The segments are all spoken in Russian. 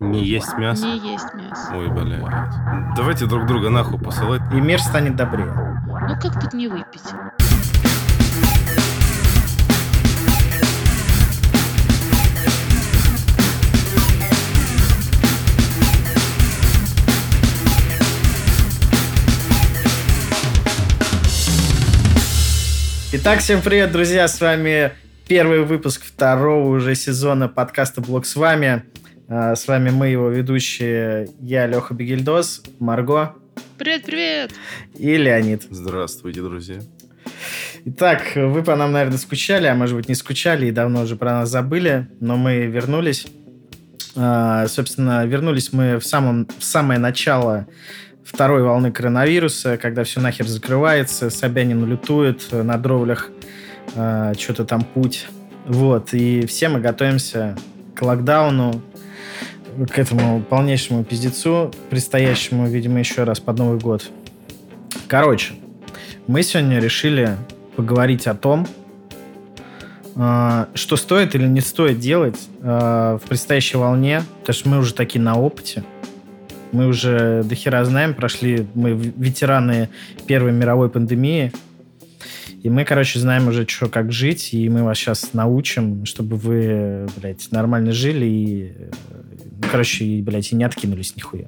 Не есть мясо? Не есть мясо. Ой, блядь. Давайте друг друга нахуй посылать. И мир станет добрее. Ну как тут не выпить? Итак, всем привет, друзья! С вами первый выпуск второго уже сезона подкаста «Блог с вами». А, С вами мы, его ведущие, я, Леха Бегельдос, Марго Привет-привет! и Леонид. Здравствуйте, друзья. Итак, вы по нам, наверное, скучали, а может быть не скучали и давно уже про нас забыли, но мы вернулись. А, Собственно, вернулись мы в, самом, в самое начало второй волны коронавируса, когда все нахер закрывается, Собянин лютует на дровлях, а, что-то там путь. Вот, и все мы готовимся к локдауну, к этому полнейшему пиздецу, предстоящему, видимо, еще раз под Новый год. Короче, мы сегодня решили поговорить о том, а, что стоит или не стоит делать а, в предстоящей волне, потому что мы уже такие на опыте. Мы уже дохера знаем, прошли, мы ветераны Первой мировой пандемии, и мы, короче, знаем уже, что, как жить, и мы вас сейчас научим, чтобы вы, блядь, нормально жили и, э, короче, и, блядь, и не откинулись нихуя.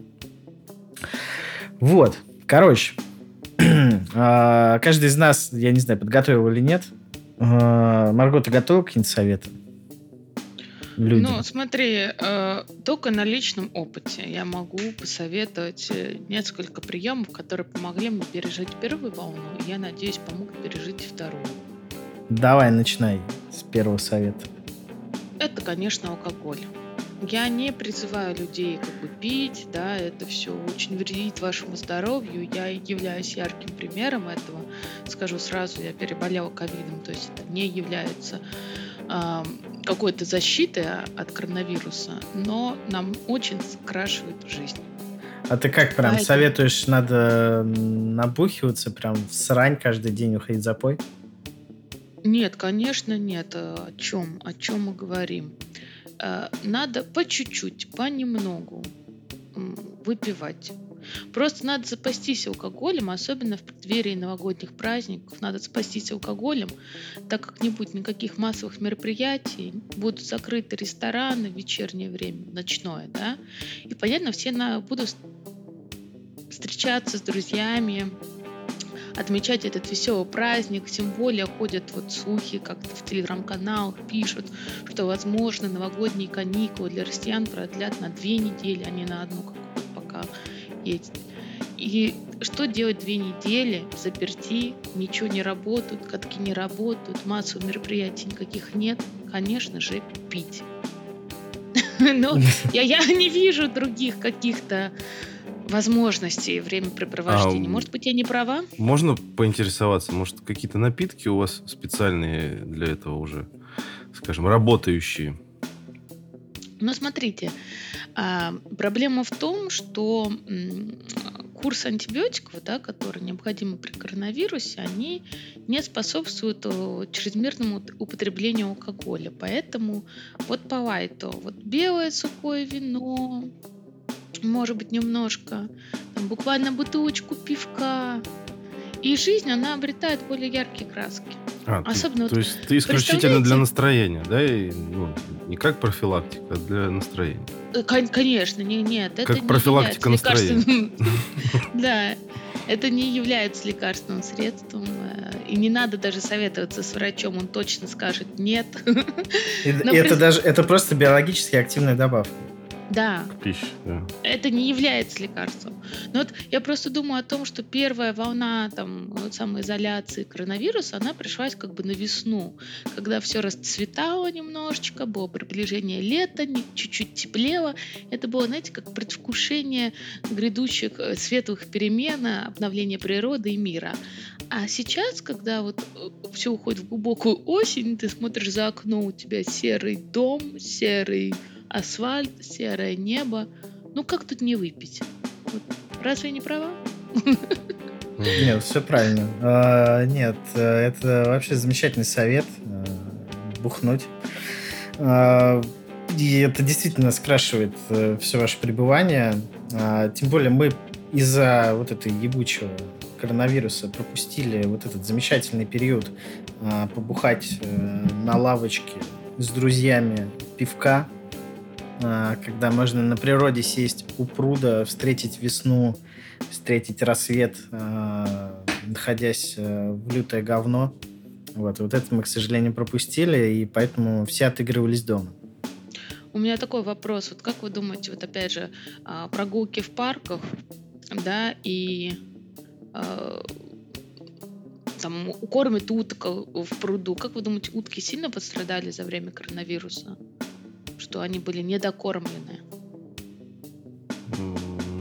Вот, короче, а, каждый из нас, я не знаю, подготовил или нет. А, Марго, ты готова к каким-то советам? Людям. Ну, смотри, э, только на личном опыте я могу посоветовать э, несколько приемов, которые помогли мне пережить первую волну, и я надеюсь, помогут пережить вторую. Давай, начинай с первого совета. Это, конечно, алкоголь. Я не призываю людей как бы пить, да, это все очень вредит вашему здоровью. Я являюсь ярким примером этого. Скажу сразу, я переболела ковидом, то есть это не является ам, какой-то защитой от коронавируса, но нам очень скрашивает жизнь. А ты как прям Поэтому- советуешь, надо набухиваться, прям в срань каждый день уходить в запой? Нет, конечно, нет. Э, О чем? О чем мы говорим? Э, Надо по чуть-чуть, понемногу выпивать. Просто надо запастись алкоголем, особенно в преддверии новогодних праздников. Надо запастись алкоголем, так как не будет никаких массовых мероприятий, будут закрыты рестораны в вечернее время, ночное, да. И, понятно, все на, будут встречаться с друзьями, отмечать этот веселый праздник, тем более ходят вот слухи, как в телеграм-каналах пишут, что, возможно, новогодние каникулы для россиян продлят на две недели, а не на одну, как пока есть. И что делать две недели заперти, ничего не работают, катки не работают, массовых мероприятий никаких нет? Конечно же, пить. Но я, я не вижу других каких-то возможностей времяпрепровождения. А, Может быть, я не права? Можно поинтересоваться, может, какие-то напитки у вас специальные для этого уже, скажем, работающие? Но смотрите, а, проблема в том, что курс антибиотиков, да, которые необходимы при коронавирусе, они не способствуют чрезмерному употреблению алкоголя. Поэтому вот по лайту, вот белое сухое вино, может быть, немножко, там, буквально бутылочку пивка. И жизнь, она обретает более яркие краски. А, ты- Особенно то вот есть ты исключительно для настроения, да? И, ну, не как профилактика, а для настроения. Э, кон- Конечно, не, нет, это Как не профилактика настроения. Да, это не является лекарственным средством. э, И не надо даже советоваться с врачом, он точно скажет нет. Это даже это просто биологически активная добавка. Да, Пища, да. это не является лекарством. Но вот я просто думаю о том, что первая волна там, вот самоизоляции коронавируса, она пришлась как бы на весну, когда все расцветало немножечко, было приближение лета, чуть-чуть теплело. Это было, знаете, как предвкушение грядущих э, светлых перемен, э, обновления природы и мира. А сейчас, когда вот все уходит в глубокую осень, ты смотришь за окно, у тебя серый дом, серый асфальт, серое небо. Ну как тут не выпить? Вот. Разве не права? Нет, все правильно. А, Нет, э, это вообще замечательный совет. э, Бухнуть. А, И это действительно скрашивает э, все ваше пребывание. А, тем более мы из-за вот этой ебучего коронавируса пропустили вот этот замечательный период а, побухать э, на лавочке с друзьями пивка, когда можно на природе сесть у пруда, встретить весну, встретить рассвет, а, находясь э, в лютое говно. Вот, вот это мы, к сожалению, пропустили, и поэтому все отыгрывались дома. У меня такой вопрос. Вот как вы думаете, вот опять же, а, прогулки в парках, да, и а, там кормят уток в пруду. Как вы думаете, утки сильно пострадали за время коронавируса? Что они были недокормлены?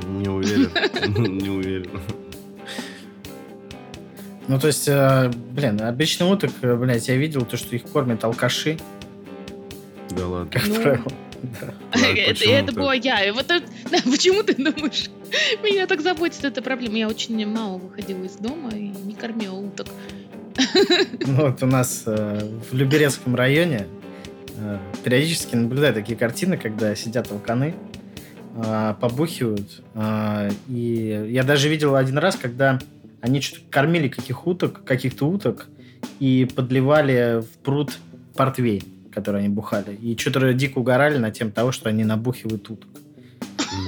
Не уверен. Не уверен. Ну, то есть, э, блин, обычно уток, э, блядь, я видел то, что их кормят алкаши, Да ладно. как Ну, правило. Да. А это, почему это так? была я. И вот это- да, почему ты думаешь? Меня так заботит эта проблема. Я очень мало выходила из дома и не кормила уток. Ну, вот у нас э, в Люберецком районе э, периодически наблюдаю такие картины, когда сидят алканы, э, побухивают. э, и я даже видел один раз, когда они что-то кормили каких уток, каких-то уток и подливали в пруд портвейн, который они бухали. И что-то дико угорали на тем того, что они набухивают уток.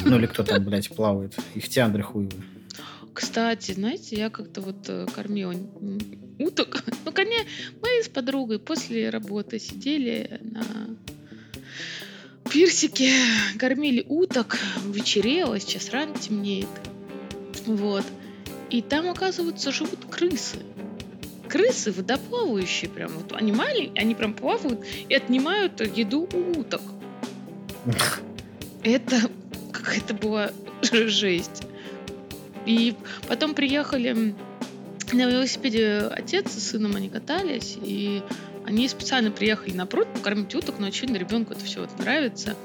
Ну или кто там, блядь, плавает. Их тиандры хуевые. Кстати, знаете, я как-то вот э, кормила уток. Ну, конечно, мы с подругой после работы сидели на пирсике, кормили уток, вечерело, сейчас рано темнеет. Вот. И там, оказывается, живут крысы. Крысы водоплавающие прям. Вот они маленькие, они прям плавают и отнимают еду у уток. Это какая-то была жесть. И потом приехали на велосипеде отец с сыном, они катались, и они специально приехали на пруд покормить уток, но, очевидно, ребенку это все вот нравится.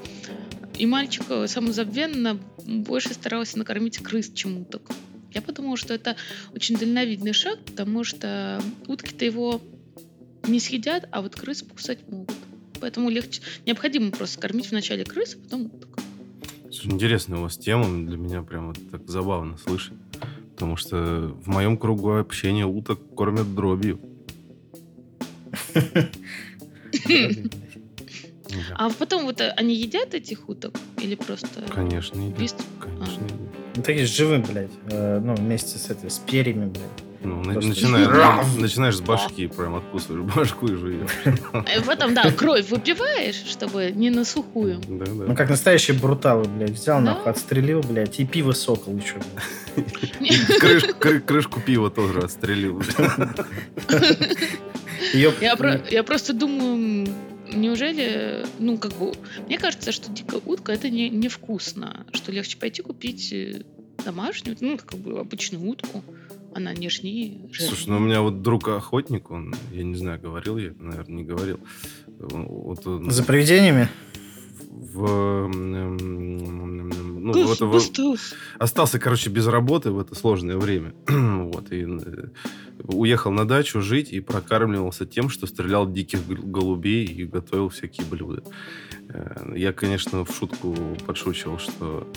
И мальчик э, самозабвенно больше старался накормить крыс, чем уток. Я подумала, что это очень дальновидный шаг, потому что утки-то его не съедят, а вот крыс покусать могут. Поэтому легче, необходимо просто кормить вначале крыс, а потом уток. Слушай, интересная у вас тема. Для меня прям вот так забавно слышать. Потому что в моем кругу общения уток кормят дробью. А потом вот они едят этих уток или просто Конечно, едят. Конечно, едят. Ну, такие живым, блядь. э, ну, вместе с этой, с перьями, блядь. Ну, Просто- начинаешь, начинаешь с башки, прям откусываешь башку и жуешь. А потом, да, кровь выпиваешь, чтобы не на сухую. Да, да. Ну, как настоящие бруталы, блядь. Взял, Да. нахуй, отстрелил, блядь, и пиво сокол еще. Крышку, кры- крышку пива тоже отстрелил. Я, про- я просто думаю, неужели, ну, как бы, мне кажется, что дикая утка это не, невкусно, что легче пойти купить э, домашнюю, ну, как бы обычную утку, она нежнее, жирнее. Слушай, ну у меня вот друг охотник, он, я не знаю, говорил я, наверное, не говорил. Он- Вот он За привидениями? в, ну, Гус, вот в- остался, короче, без работы в это сложное время. вот, и э, уехал на дачу жить и прокармливался тем, что стрелял диких голубей и готовил всякие блюда. Э, Я, конечно, в шутку подшучивал, что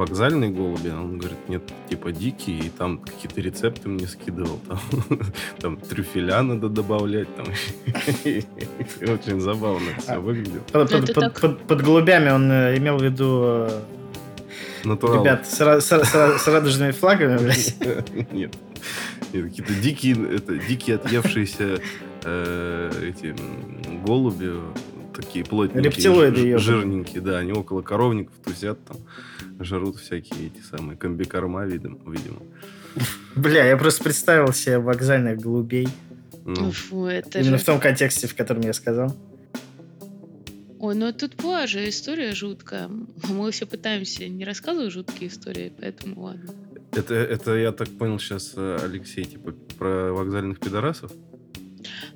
вокзальные голуби, а он говорит, нет, типа дикие, и там какие-то рецепты мне скидывал, там, там трюфеля надо добавлять, там, очень забавно это все А, выглядело. Под, под- голубями он э, имел в виду э, Натурал. ребят с, с ра- с ра- с радужными флагами, блядь. Нет. Нет, какие-то дикие, это, дикие отъевшиеся э, эти голуби, такие плотненькие, Рептилоиды ж- жирненькие, да, они около коровников тусят там, жрут всякие эти самые комбикорма, видимо. видимо. Бля, я просто представил себе вокзальных голубей. Ну, Фу, это Именно же... в том контексте, в котором я сказал. Ой, ну тут была же история жуткая. Мы все пытаемся не рассказывать жуткие истории, поэтому ладно. это, это, я так понял, сейчас Алексей, типа, про вокзальных пидорасов?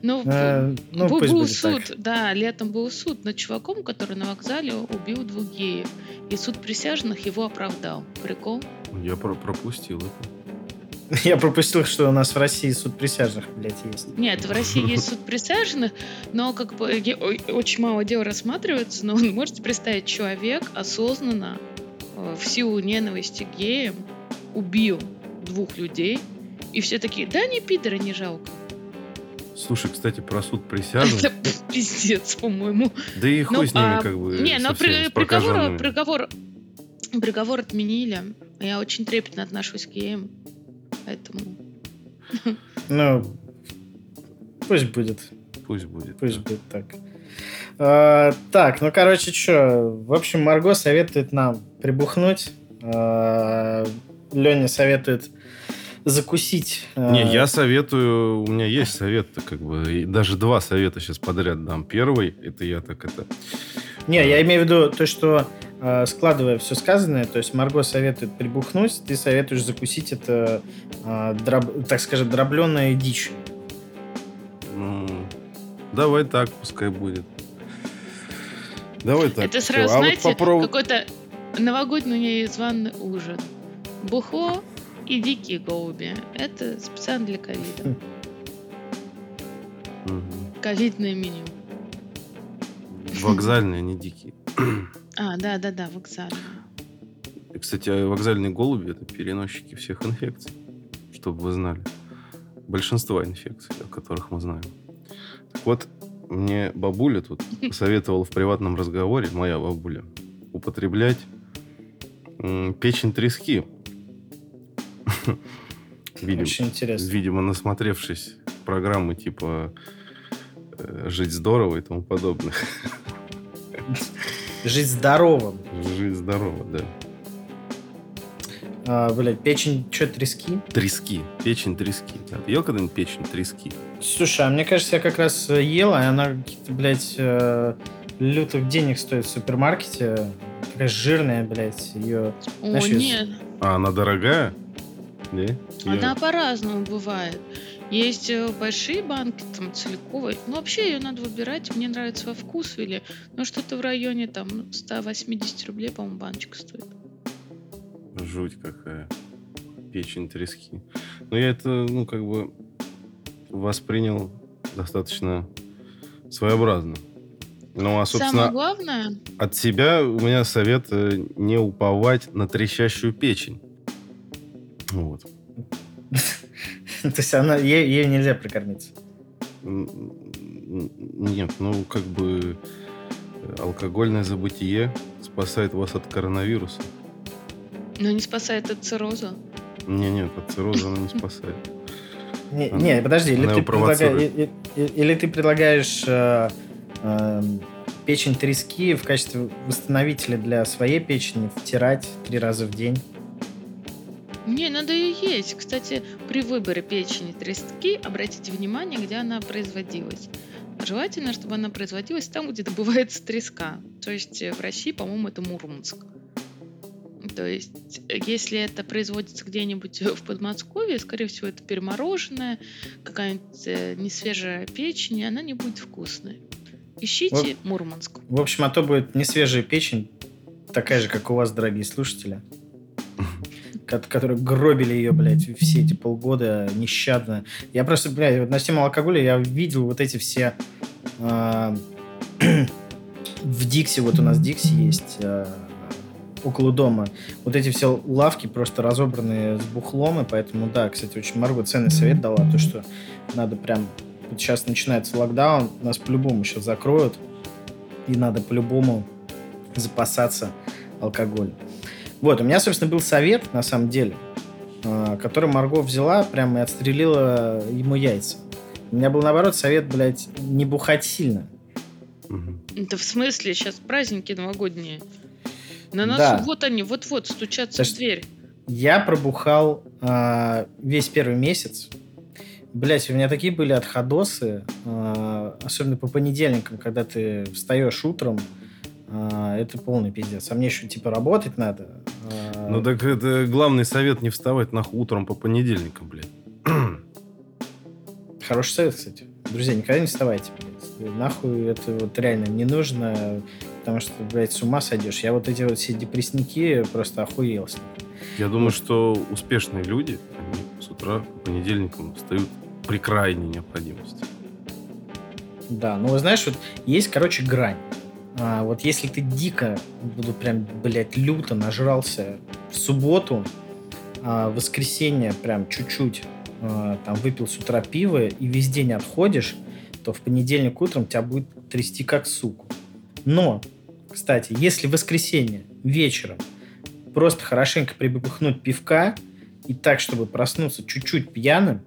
Ну, Э, ну, был, пусть был будет суд, так. да, летом был суд над чуваком, который на вокзале убил двух геев. И суд присяжных его оправдал. Прикол? Я про- пропустил это. Я пропустил, что у нас в России суд присяжных, блядь, есть. Нет, в России есть суд присяжных, но как бы очень мало дел рассматривается, но вы можете представить, человек осознанно э, в силу ненависти к геям убил двух людей, и все такие, да не пидора, не жалко. Слушай, кстати, про суд присяжных. Это пиздец, по-моему. Да и хуй Ну, с ними, а, как бы. Не, но всеми, при- приговор, приговор, приговор отменили. Я очень трепетно отношусь к геям, поэтому... Ну, пусть будет. Пусть будет. Пусть будет так. А, так, ну, короче, что? В общем, Марго советует нам прибухнуть. А, Леня советует закусить. а, Не, я советую, у меня есть совет, как бы, даже два совета сейчас подряд дам. Первый, это я так это... Не, я имею в виду то, что э, складывая все сказанное, то есть Марго советует прибухнуть, ты советуешь закусить это, э, дроб- так скажем, дробленая дичь. давай так, пускай будет. Давай так. Это сразу, а знаете, вот попробуй... какой-то новогодний званый ужин. Бухло и дикие голуби. Это специально для ковида. Мгм. Ковидное меню. Вокзальные, не дикие. А, да-да-да, вокзальное. И, кстати, а вокзальные голуби это переносчики всех инфекций, чтобы вы знали. Большинство инфекций, о которых мы знаем. Так вот, мне бабуля тут посоветовала в приватном разговоре, моя бабуля, употреблять печень трески. Видимо, Очень интересно. видимо, насмотревшись программы типа э, «Жить здорово» и тому подобное. Жить здоровым. «Жить здорово», да. А, блядь, печень, что, трески? Трески. Печень трески. Да. Ты ел когда-нибудь печень трески? Слушай, а мне кажется, я как раз э, ел, и она каких-то, блядь, э, лютых денег стоит в супермаркете. Такая жирная, блядь, ее... О, Знаешь, нет, А она дорогая? Да? Я- она по-разному бывает. Есть э, большие банки, там, целиковые. Ну, вообще ее надо выбирать. Мне нравится во вкус или... Ну, что-то в районе, там, 180 рублей, по-моему, баночка стоит. Жуть какая. Печень трески. Но я это, ну, как бы воспринял достаточно своеобразно. Ну, а, собственно, Самое главное, от себя у меня совет э, не уповать на трещащую печень. Вот. То есть она, ей, ей нельзя прикормиться. Нет, ну, как бы э, алкогольное забытие спасает вас от коронавируса. но не спасает от цирроза. Не, нет, от цирроза оно не спасает. Не, Она- не, подожди, или она ты, и- или ты предлагаешь э, эм, печень трески в качестве восстановителя для своей печени втирать три раза в день. Не, надо ее есть. Кстати, при выборе печени трески обратите внимание, где она производилась. Желательно, чтобы она производилась там, где добывается треска. То есть э, в России, по-моему, это Мурманск. То есть, э, если это производится где-нибудь в Подмосковье, скорее всего, это перемороженная, какая-нибудь э, несвежая печень, и она не будет вкусной. Ищите Мурманск. В общем, а то будет не свежая печень, такая же, как у вас, дорогие слушатели, которые гробили ее, блядь, все эти полгода нещадно. Я просто, блядь, вот на тему алкоголя я видел вот эти все... а, в Дикси, вот у нас Дикси есть а, около дома. Вот эти все лавки просто разобранные с бухлом, и поэтому, да, кстати, очень Марго ценный совет дала, то, что надо прям... Вот сейчас начинается локдаун, нас по-любому сейчас закроют, и надо по-любому запасаться алкоголем. Вот, у меня, собственно, был совет, на самом деле, а, который Марго взяла прямо и отстрелила ему яйца. У меня был, наоборот, совет, блядь, не бухать сильно. Это в смысле сейчас праздники новогодние? На нас Да. вот они, вот-вот стучатся Потому в дверь. Я пробухал а, весь первый месяц. Блять, у меня такие были отходосы, а, особенно по понедельникам, когда ты встаешь утром, это полный пиздец. А мне еще типа работать надо. а, Ну так это главный совет не вставать нахуй утром по понедельникам, блядь. Хороший совет, кстати. Друзья, никогда не вставайте, блядь. Нахуй это вот реально не нужно, потому что, блядь, с ума сойдешь. Я вот эти вот все депрессники просто охуел с них. Я думаю, что успешные люди, они с утра по понедельникам встают при крайней необходимости. Да, ну, знаешь, вот есть, короче, грань. А, вот если ты дико, буду прям, блядь, люто нажрался в субботу, а в воскресенье прям чуть-чуть а, там выпил с утра пиво и весь день отходишь, то в понедельник утром тебя будет трясти как суку. Но, кстати, если в воскресенье вечером просто хорошенько прибухнуть пивка и так, чтобы проснуться чуть-чуть пьяным,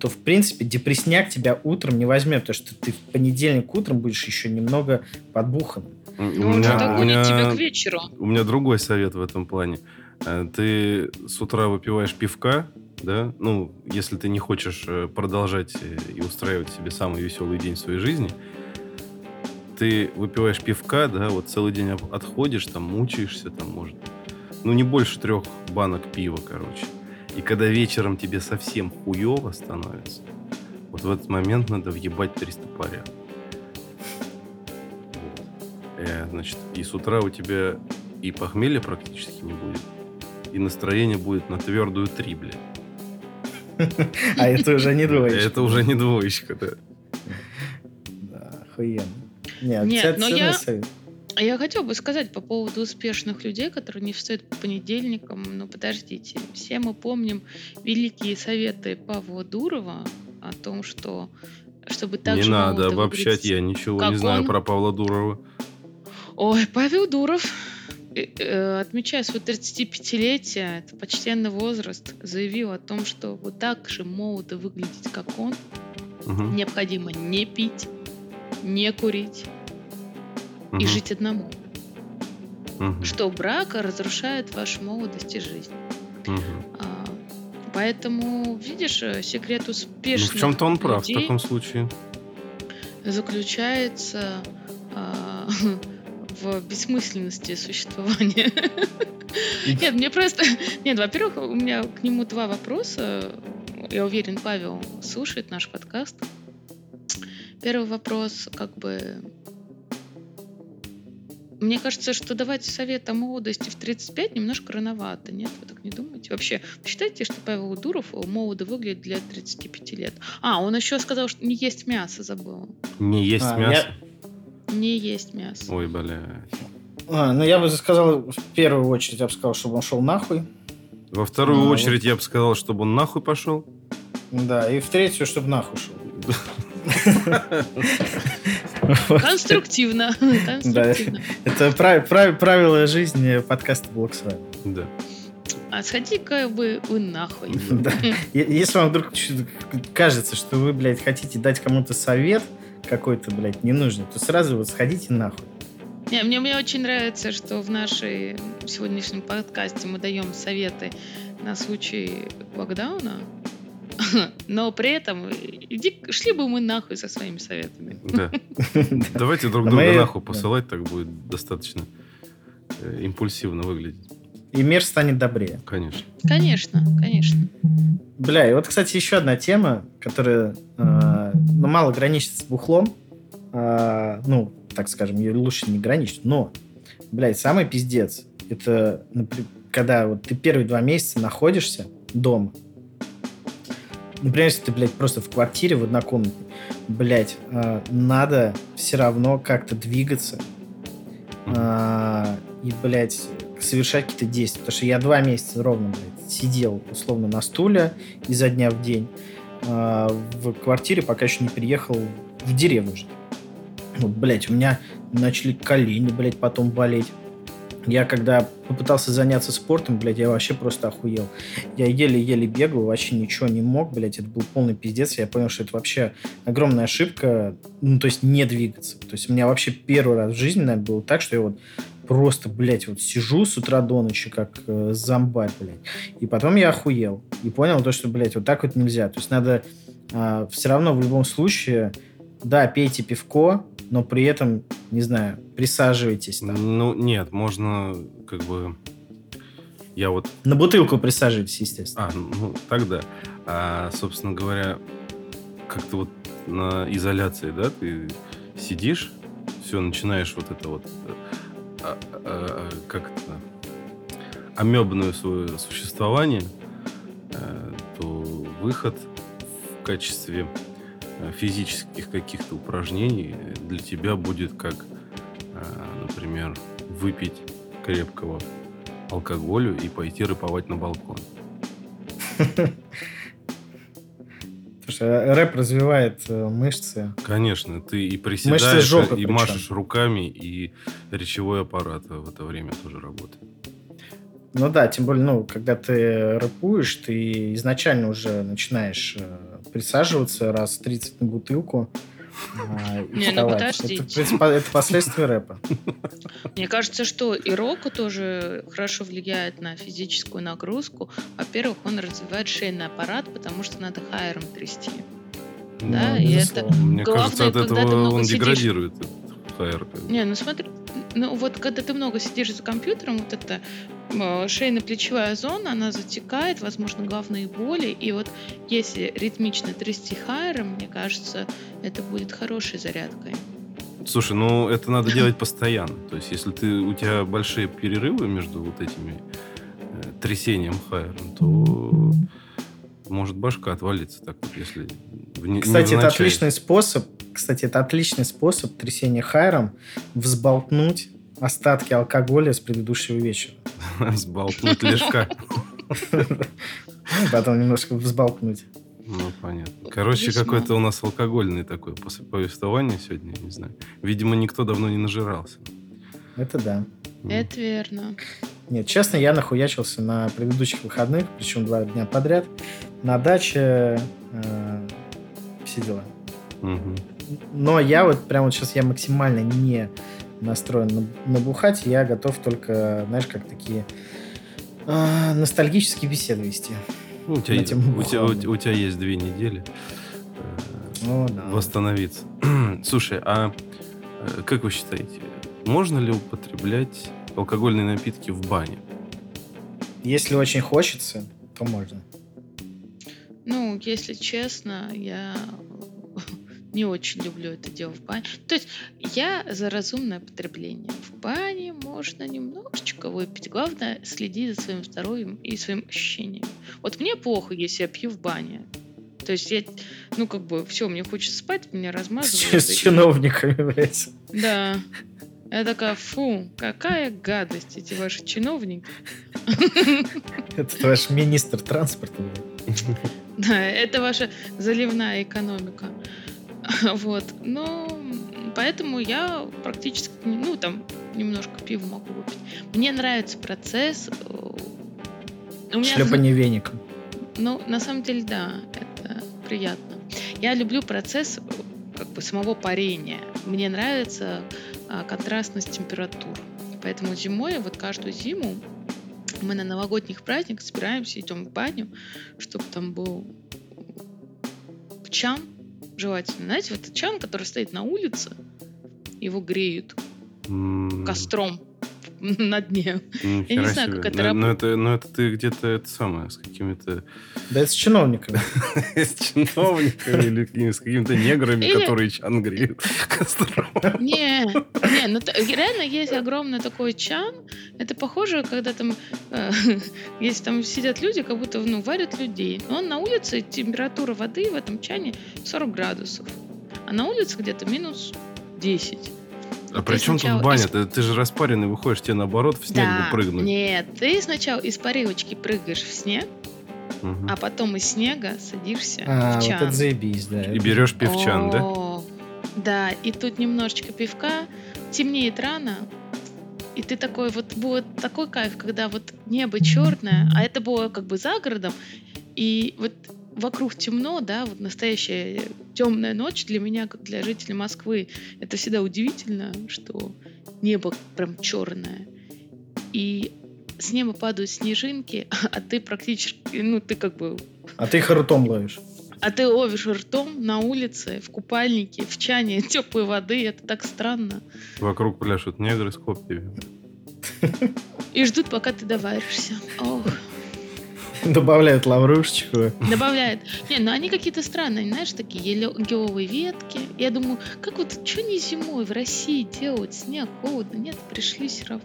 то, в принципе, депресняк тебя утром не возьмет, потому что ты в понедельник утром будешь еще немного подбухан. Ну, он же догонит тебя к вечеру. У меня другой совет в этом плане. Э, ты с утра выпиваешь пивка, да, ну, если ты не хочешь э, продолжать э, и устраивать себе самый веселый день в своей жизни, ты выпиваешь пивка, да, вот целый день отходишь, там, мучаешься, там, может, ну, не больше трех банок пива, короче. И когда вечером тебе совсем хуево становится, вот в этот момент надо въебать 300 паря. Вот. Э, значит, и с утра у тебя и похмелья практически не будет, и настроение будет на твердую три, блядь. А это уже не двоечка. Это уже не двоечка, да. Да, охуенно. Нет, Нет но я... Я хотела бы сказать по поводу успешных людей, которые не встают по понедельникам. Ну, подождите. Все мы помним великие советы Павла Дурова о том, что чтобы так Не надо обобщать, я ничего не знаю он... про Павла Дурова. Ой, Павел Дуров Э, отмечая свое 35-летие, это почтенный возраст, заявил о том, что вот так же молодо выглядеть, как он, угу. необходимо не пить, не курить угу. и жить одному. Угу. Что брак разрушает вашу молодость и жизнь. Угу. А, поэтому, видишь, секрет успешных ну, в чем-то он прав в таком случае. Заключается а, в бессмысленности существования. Нет, мне просто... Нет, во-первых, у меня к нему два вопроса. Я уверен, Павел слушает наш подкаст. Первый вопрос, как бы... Мне кажется, что давать совет о молодости в 35 немножко рановато, нет? Вы так не думаете? Вообще, считаете, что Павел Дуров молодо выглядит для 35 лет? А, он еще сказал, что не есть мясо, забыл. Не есть а, мясо? Я... Не есть мясо. Ой, бля. А, ну, я бы сказал, в первую очередь, я бы сказал, чтобы он шел нахуй. Во вторую ну, очередь, вот. я бы сказал, чтобы он нахуй пошел. Да, и в третью, чтобы нахуй шел. Конструктивно. Конструктивно. Это правило жизни подкаста Блок с Да. А сходи-ка вы, вы нахуй. Если вам вдруг кажется, что вы, блядь, хотите дать кому-то совет, какой-то, блядь, ненужный, то сразу вот сходите нахуй. Не, мне, мне очень нравится, что в нашей сегодняшнем подкасте мы даем советы на случай локдауна, но при этом иди, шли бы мы нахуй со своими советами. Да. Давайте друг друга нахуй посылать, так будет достаточно э, импульсивно выглядеть. И мир станет добрее. Конечно. Конечно, конечно. Бля, и вот, кстати, еще одна тема, которая э, ну, мало граничит с бухлом. Э, ну, так скажем, ее лучше не граничить. Но, блядь, самый пиздец, это например, когда вот ты первые два месяца находишься дома. Например, если ты, блядь, просто в квартире в однокомнатной, блядь, э, надо все равно как-то двигаться. Э, и, блядь, совершать какие-то действия. Потому что я два месяца ровно, блядь, сидел условно на стуле изо дня в день э, в квартире, пока еще не приехал в деревню. Вот, блядь, у меня начали колени, блядь, потом болеть. Я когда попытался заняться спортом, блядь, я вообще просто охуел. Я еле-еле бегал, вообще ничего не мог, блядь, это был полный пиздец. Я понял, что это вообще огромная ошибка, ну, то есть не двигаться. То есть у меня вообще первый раз в жизни, наверное, было так, что я вот просто, блядь, вот сижу с утра до ночи, как э, зомбарь, блядь. И потом я охуел. И понял то, что, блядь, вот так вот нельзя. То есть надо э, все равно в любом случае, да, пейте пивко, но при этом, не знаю, присаживайтесь. Там. Ну, нет, можно как бы... Я вот... На бутылку присаживайтесь, естественно. А, ну, тогда. А, собственно говоря, как-то вот на изоляции, да, ты сидишь, все, начинаешь вот это вот а, а, как это, амебное свое существование, э, выход в качестве физических каких-то упражнений для тебя будет как, э, например, выпить крепкого алкоголю и пойти рыповать на балкон. Потому что рэп развивает э, мышцы. Конечно, ты и приседаешь, жопы, и причем. машешь руками, и речевой аппарат в это время тоже работает. Ну да, тем более, ну, когда ты рэпуешь, ты изначально уже начинаешь э, присаживаться раз 30 на бутылку, а, Не, ну подождите. Это, это последствия рэпа. Мне кажется, что и року тоже хорошо влияет на физическую нагрузку. Во-первых, он развивает шейный аппарат, потому что надо хайером трясти. Ну, да, и это Мне главное, кажется, от этого он сидишь... деградирует. Хайер. Не, ну смотри, ну вот когда ты много сидишь за компьютером, вот это шейно-плечевая зона, она затекает, возможно, головные боли. И вот если ритмично трясти хайером, мне кажется, это будет хорошей зарядкой. Слушай, ну это надо делать постоянно. То есть, если ты, у тебя большие перерывы между вот этими э, трясением хайером, то может башка отвалиться так вот, если в Кстати, это отличный способ, кстати, это отличный способ трясения хайером взболтнуть остатки алкоголя с предыдущего вечера. Взболтнуть лишка. Ну, потом немножко взболтнуть. Ну, понятно. Короче, какой-то у нас алкогольный такой повествование сегодня, не знаю. Видимо, никто давно не нажирался. Это да. Это верно. Нет, честно, я нахуячился на предыдущих выходных, причем два дня подряд, на даче э, все дела. Угу. Но я вот прямо вот сейчас я максимально не настроен набухать, я готов только, знаешь, как такие э, ностальгические беседы вести. Ну, у, тебя, у, тебя, у, у тебя есть две недели э, О, да. восстановиться. Слушай, а э, как вы считаете, можно ли употреблять алкогольные напитки в бане? Если очень хочется, то можно. Ну, если честно, я не очень люблю это дело в бане. То есть я за разумное потребление. В бане можно немножечко выпить. Главное, следить за своим здоровьем и своим ощущением. Вот мне плохо, если я пью в бане. То есть я, ну, как бы, все, мне хочется спать, меня размазывают. С, с чиновниками, блядь. Да. Я такая, фу, какая гадость эти ваши чиновники. Это ваш министр транспорта. Да, это ваша заливная экономика. Вот. Ну, поэтому я практически, ну, там, немножко пива могу выпить. Мне нравится процесс. Э, у меня... Шлепание веником. Ну, на самом деле, да, это приятно. Я люблю процесс э, как бы самого парения. Мне нравится а, контрастность температур. Поэтому зимой, вот каждую зиму, мы на новогодних праздниках собираемся, идем в баню, чтобы там был чан желательно. Знаете, вот чан, который стоит на улице, его греют mm. костром на дне. Я не знаю, себе. как это работает. Но это, но это ты где-то это самое, с какими-то... Да это с чиновниками. С чиновниками или с какими-то неграми, которые чан греют костром. Не, не, ну реально есть огромный такой чан. Это похоже, когда там, э, если там сидят люди, как будто ну, варят людей. Но он на улице, температура воды в этом чане 40 градусов. А на улице где-то минус 10. А при чем тут баня? Из... Ты, ты же распаренный выходишь, тебе наоборот в снег да, прыгнуть. Нет, ты сначала из парилочки прыгаешь в снег, угу. а потом из снега садишься а, в чан. вот это заебись, да. И берешь пивчан, О, да? Да, и тут немножечко пивка, темнеет рано, и ты такой, вот будет такой кайф, когда вот небо черное, а это было как бы за городом, и вот вокруг темно, да, вот настоящая темная ночь для меня, как для жителей Москвы, это всегда удивительно, что небо прям черное. И с неба падают снежинки, а ты практически, ну, ты как бы... А ты их ртом ловишь. А ты ловишь ртом на улице, в купальнике, в чане теплой воды. Это так странно. Вокруг пляшут негры с копьями. И ждут, пока ты доваришься. Ох. Добавляют лаврушечку. Добавляют. Не, ну они какие-то странные, знаешь, такие еловые ветки. Я думаю, как вот, что не зимой в России делать? Снег, холодно. Нет, пришли все равно.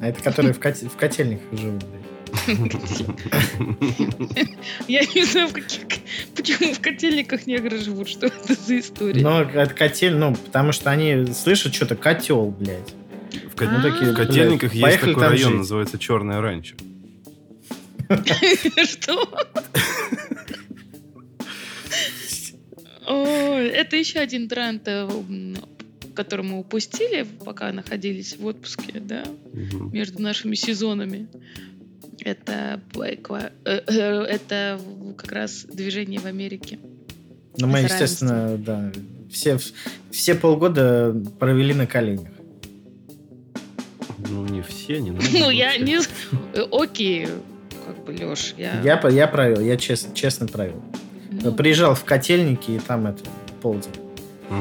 А это которые в, кот... в котельниках живут, блядь. Я не знаю, в каких, почему в котельниках негры живут, что это за история. Но это котель, ну, потому что они слышат что-то котел, блядь. В, кот- Ну, такие, в котельниках блядь, есть такой район, жить. называется Черное ранчо. Что? О, Это еще один тренд, э, который мы упустили, пока находились в отпуске, да, между нашими сезонами. Это э, э, это как раз движение в Америке. Ну, мы, естественно, да, все, все полгода провели на коленях. Ну, не все, не надо. Ну, я не... Окей, как бы, Леш, я... Я, я провел, я честно, честно провел. ну, Приезжал в котельники, и там это, полдень.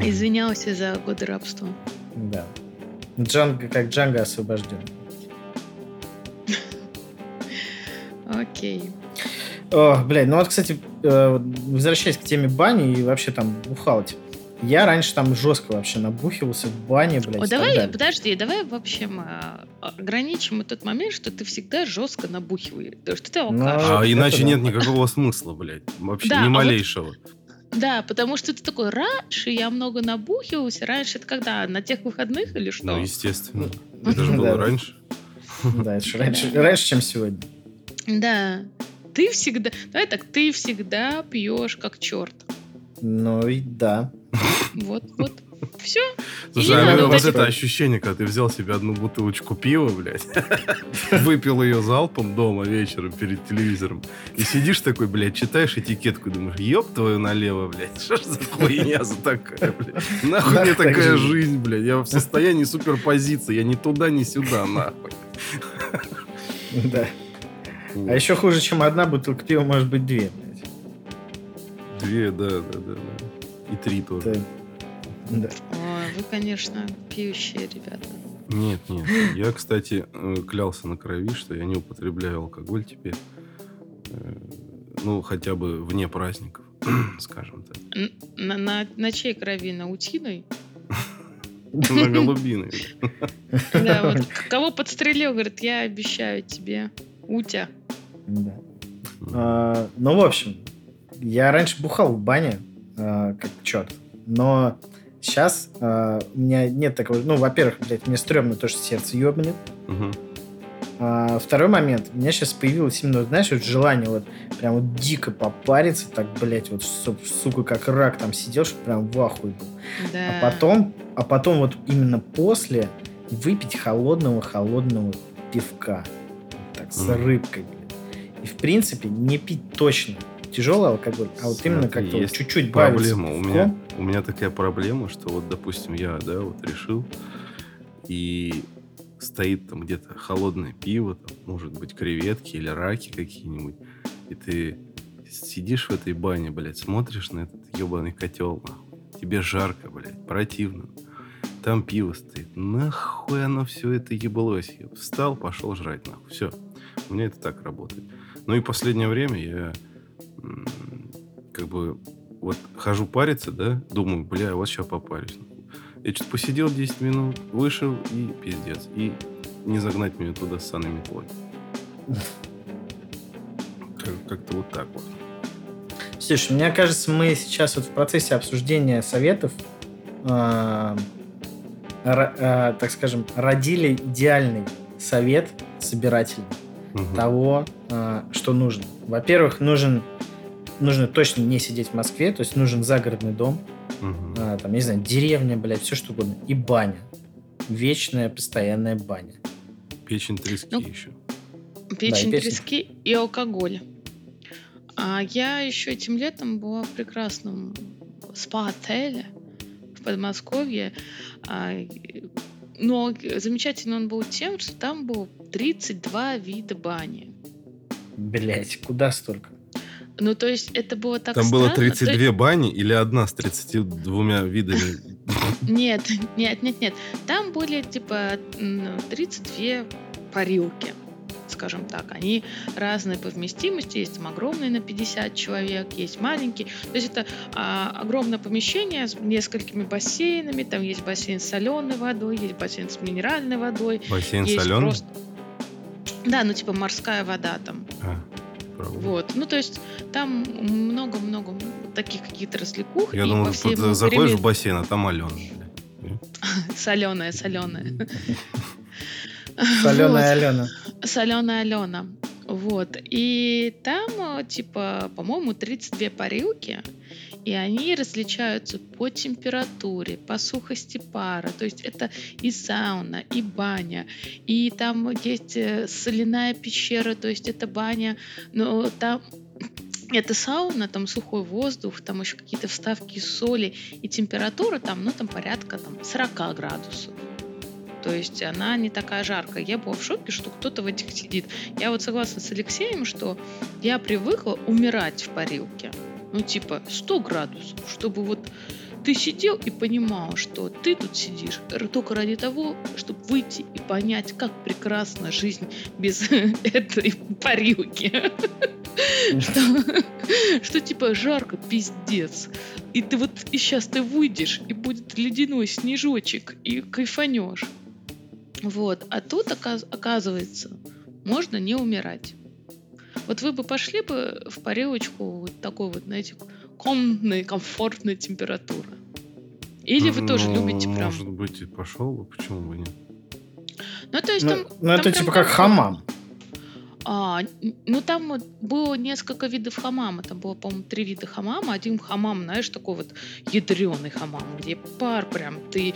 Извинялся за годы рабства. Да. Джанго, как Джанго освобожден. Окей. Ох, блядь, ну вот, кстати, э, возвращаясь к теме бани и вообще там бухалать. Я раньше там жестко вообще набухивался в бане, блядь. О, давай, далее. подожди, давай в общем а, ограничим тот момент, что ты всегда жестко набухиваешь. То, что ты Ну, алкаш. А Это иначе да. нет никакого смысла, блядь. Вообще Да, ни а вот- малейшего. Да, потому что ты такой, раньше я много набухивался. Раньше это когда? На тех выходных или что? Ну, естественно. Это же было раньше. Да, это ж раньше, раньше, чем сегодня. Да. Ты всегда... Давай так, ты всегда пьешь как черт. Ну и да. Вот, вот. Все. Слушай, И а вот вот это ощущение, когда ты взял себе одну бутылочку пива, блядь, выпил ее залпом дома вечером перед телевизором, и сидишь такой, блядь, читаешь этикетку и думаешь, ёб твою налево, блядь, что ж за хуйня за такая, блядь? Нахуй мне такая жизнь, блядь, я в состоянии суперпозиции, я ни туда, ни сюда, нахуй. Да. А еще хуже, чем одна бутылка пива, может быть две, блядь. Две, да, да, да, да. И три тоже. Это- Да. Ой, вы, конечно, пьющие ребята. Нет, нет. Я, кстати, э, клялся на крови, что я не употребляю алкоголь теперь. Э, Ну, хотя бы вне праздников, скажем так. На, на, на чьей крови? На утиной? На голубиной. Да, вот кого подстрелил, говорит, я обещаю тебе. Утя. Да. А, ну, в общем, я раньше бухал в бане, а, как черт. Но сейчас а, у меня нет такого... Ну, во-первых, блядь, мне стрёмно то, что сердце ёбнет. Мгм. А, второй момент. У меня сейчас появилось именно, знаешь, вот желание вот прям вот дико попариться, так, блядь, вот, су- сука, как рак там сидел, что прям в ахуе был. Да. А потом, а потом вот именно после выпить холодного-холодного пивка. Так, с Мгм. рыбкой. И, в принципе, не пить точно тяжелый алкоголь, а вот именно Смотри, как-то вот чуть-чуть Проблема. У меня, у меня такая проблема, что вот, допустим, я, да, вот решил, и стоит там где-то холодное пиво, там, может быть, креветки или раки какие-нибудь, и ты сидишь в этой бане, блядь, смотришь на этот ебаный котел, нахуй. Тебе жарко, блядь, противно. Там пиво стоит. Нахуй оно все это ебалось. Я встал, пошел жрать, нахуй. Все. У меня это так работает. Ну и последнее время я как бы вот хожу париться, да, думаю, бля, вот сейчас попарюсь. Я что-то посидел 10 минут, вышел и пиздец. И не загнать меня туда с саной метлой. Как- Как-то вот так вот. Слушай, мне кажется, мы сейчас вот в процессе обсуждения советов, а, а, так скажем, родили идеальный совет собирательный Мгм. того, а, что нужно. Во-первых, нужен нужно точно не сидеть в Москве, то есть нужен загородный дом, Мгм. а, там, не знаю, деревня, блядь, все что угодно, и баня. Вечная, постоянная баня. Печень трески Ну, еще. Печень Да, и трески и алкоголь. А я еще этим летом была в прекрасном спа-отеле в Подмосковье. А, Но замечательно он был тем, что там было 32 вида бани. Блять, куда столько? Ну, то есть это было так Там было странно. То 32 бани или одна с 32 видами? Нет, нет, нет, нет. Там были типа м, 32 парилки, скажем так. Они разные по вместимости. Есть там огромные на 50 человек, есть маленькие. То есть это а, огромное помещение с несколькими бассейнами. Там есть бассейн с соленой водой, есть бассейн с минеральной водой. Бассейн есть соленый? просто... Да, ну типа морская вода там. А, правда. Вот. Ну, то есть там много-много таких каких-то развлекух. Я по всей заходишь в бассейн, а там Алена. Соленая, соленая. Соленая Алена. Соленая Алена. Вот. И там, э, типа, по-моему, 32 парилки, и они различаются по температуре, по сухости пара. То есть это и сауна, и баня, и там есть э, соляная пещера, то есть это баня, но там это сауна, там сухой воздух, там еще какие-то вставки соли, и температура там, ну, там порядка там, 40 градусов. То есть она не такая жаркая. Я была в шоке, что кто-то в этих сидит. Я вот согласна с Алексеем, что я привыкла умирать в парилке. Ну, типа 100 градусов, чтобы вот ты сидел и понимал, что ты тут сидишь только ради того, чтобы выйти и понять, как прекрасна жизнь без этой парилки. Что, что типа жарко, пиздец. И ты вот и сейчас ты выйдешь, и будет ледяной снежочек, и кайфанешь. Вот. А тут, оказывается, можно не умирать. Вот вы бы пошли бы в парилочку вот такой вот, знаете, комнатной, комфортной температуры. Или вы тоже Ну, любите прям... Может быть, и пошел бы, почему бы нет? Ну, то есть Ну, там... ну, там это прям типа как хамам. А, ну там было несколько видов хамама. Там было, по-моему, три вида хамама. Один хамам, знаешь, такой вот ядреный хамам, где пар прям, ты,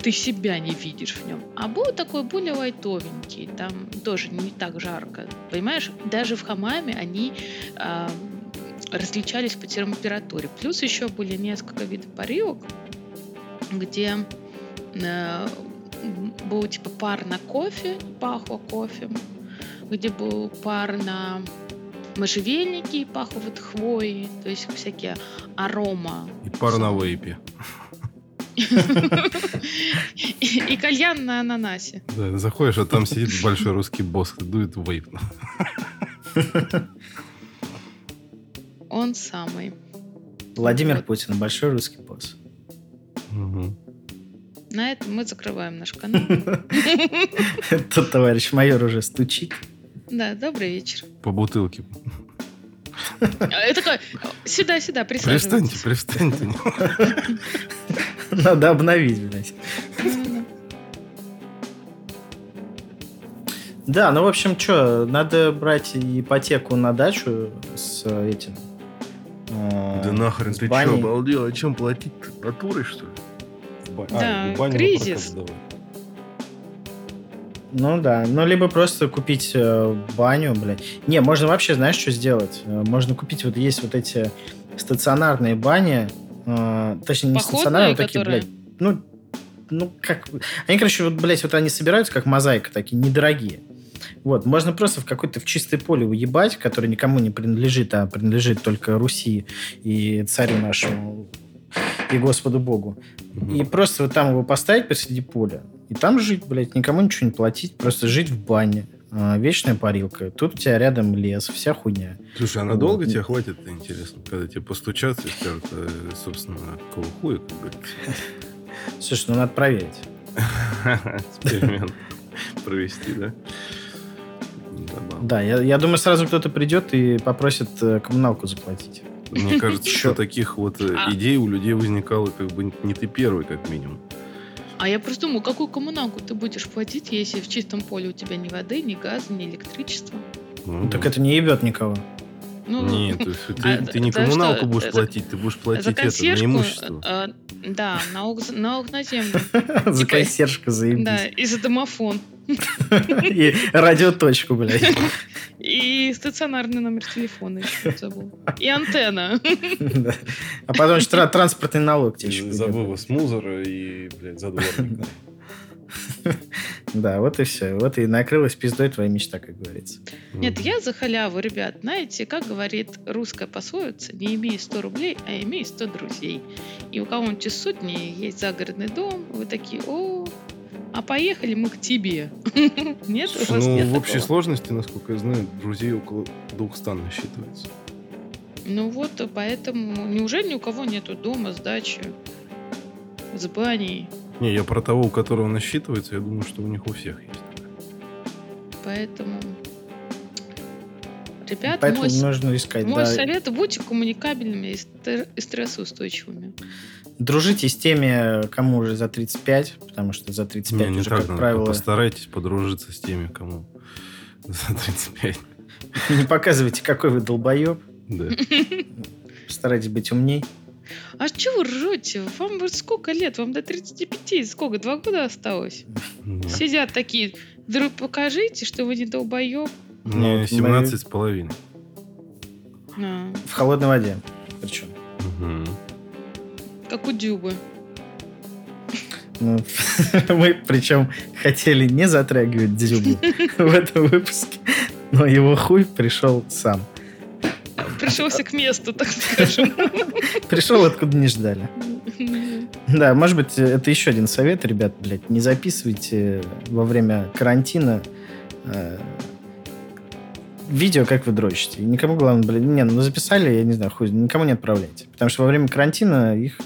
ты себя не видишь в нем. А был такой более лайтовенький, там тоже не так жарко. Понимаешь, даже в хамаме они а, различались по температуре. Плюс еще были несколько видов парилок, где э, был типа пар на кофе, пахло кофе, где был пар на можжевельнике и пахло вот хвоей, то есть всякие арома. И пар на вейпе. И, кальян на ананасе. Да, заходишь, а там сидит большой русский босс, дует вейп. Он самый. Владимир. Путин, большой русский босс. На этом мы закрываем наш канал. Тут товарищ майор уже стучит. Да, добрый вечер. По бутылке. А, И такой, сюда, сюда, Пристаньте, присаживайтесь. пристаньте. Надо обновить, блядь. Да, ну, в общем, что, надо брать ипотеку на дачу с э, этим. э, Да нахрен ты че, обалдел? А чем платить? Натурой, что ли? А, Да, в баню на кризис. Ну да, ну либо просто купить э, баню, блядь. Не, можно вообще, знаешь, что сделать? Э, Можно купить, вот есть вот эти стационарные бани, э, точнее, не Походные, стационарные, вот такие, которые? блядь, ну, ну, как... Они, короче, вот, блядь, вот они собираются, как мозаика, такие, недорогие. Вот, можно просто в какое-то в чистое поле уебать, которое никому не принадлежит, а принадлежит только Руси и царю нашему и Господу Богу. Мгм. И просто вот там его поставить посреди поля, и там жить, блядь, никому ничего не платить, просто жить в бане. А, вечная парилка. Тут у тебя рядом лес, вся хуйня. Слушай, а Вот. надолго тебе хватит, это интересно? Когда тебе постучатся и скажут, э, собственно, какого хуя? Слушай, ну надо проверить. Эксперимент провести, да? Да, я, я думаю, сразу кто-то придет и попросит э, коммуналку заплатить. Мне кажется, что таких вот э, А. идей у людей возникало как бы не ты первый, как минимум. А я просто думаю, какую коммуналку ты будешь платить, если в чистом поле у тебя ни воды, ни газа, ни электричества? Ну, Так это не ебет никого. Ну, Нет, то есть ты, А, ты не коммуналку что, будешь за- платить, ты будешь платить за это, консьержку, на имущество. э, да, налог, налог на землю. За Типа- консьержка Да, заебись. и за домофон. И радиоточку, блядь. И стационарный номер телефона еще забыл. И антенна. Да. А потом еще тра- транспортный налог тебе еще За вывоз мусора и, блядь, за дворника. Да, вот и все. Вот и накрылась пиздой твоя мечта, как говорится. Нет, я за халяву, ребят. Знаете, как говорит русская пословица, не имей 100 рублей, а имей 100 друзей. И у кого-нибудь из сотни есть загородный дом, вы такие, о, а поехали мы к тебе. Нет, у вас ну, нет в общей такого? сложности, насколько я знаю, друзей около 200 насчитывается. Ну вот, поэтому неужели ни у кого нету дома с дачи, с баней? Не, я про того, у которого насчитывается, я думаю, что у них у всех есть. Поэтому Ребят, Поэтому мой, нужно искать. мой да. совет будьте коммуникабельными и, стр- и стрессоустойчивыми. Дружите с теми, кому уже за 35, потому что за 35 Не, не уже, так как надо. правило, Постарайтесь подружиться с теми, кому за 35. не показывайте, какой вы долбоеб. Да. Старайтесь быть умней. А что вы ржете? Вам сколько лет? Вам до 35 сколько? Два года осталось? Нет. Сидят такие, друг, покажите, что вы не долбоеб. Мне Вот 17 с половиной. А, В холодной воде. Причем. Мгм. как у Дюбы. Ну, мы причем хотели не затрагивать Дзюбу в этом выпуске, но его хуй пришел сам. Пришелся к месту, так скажем. Пришел откуда не ждали. Да, может быть, это еще один совет, ребят, блядь, не записывайте во время карантина э, видео, как вы дрочите. И никому, главное, блин, не, ну записали, я не знаю, хуй, никому не отправляйте. Потому что во время карантина их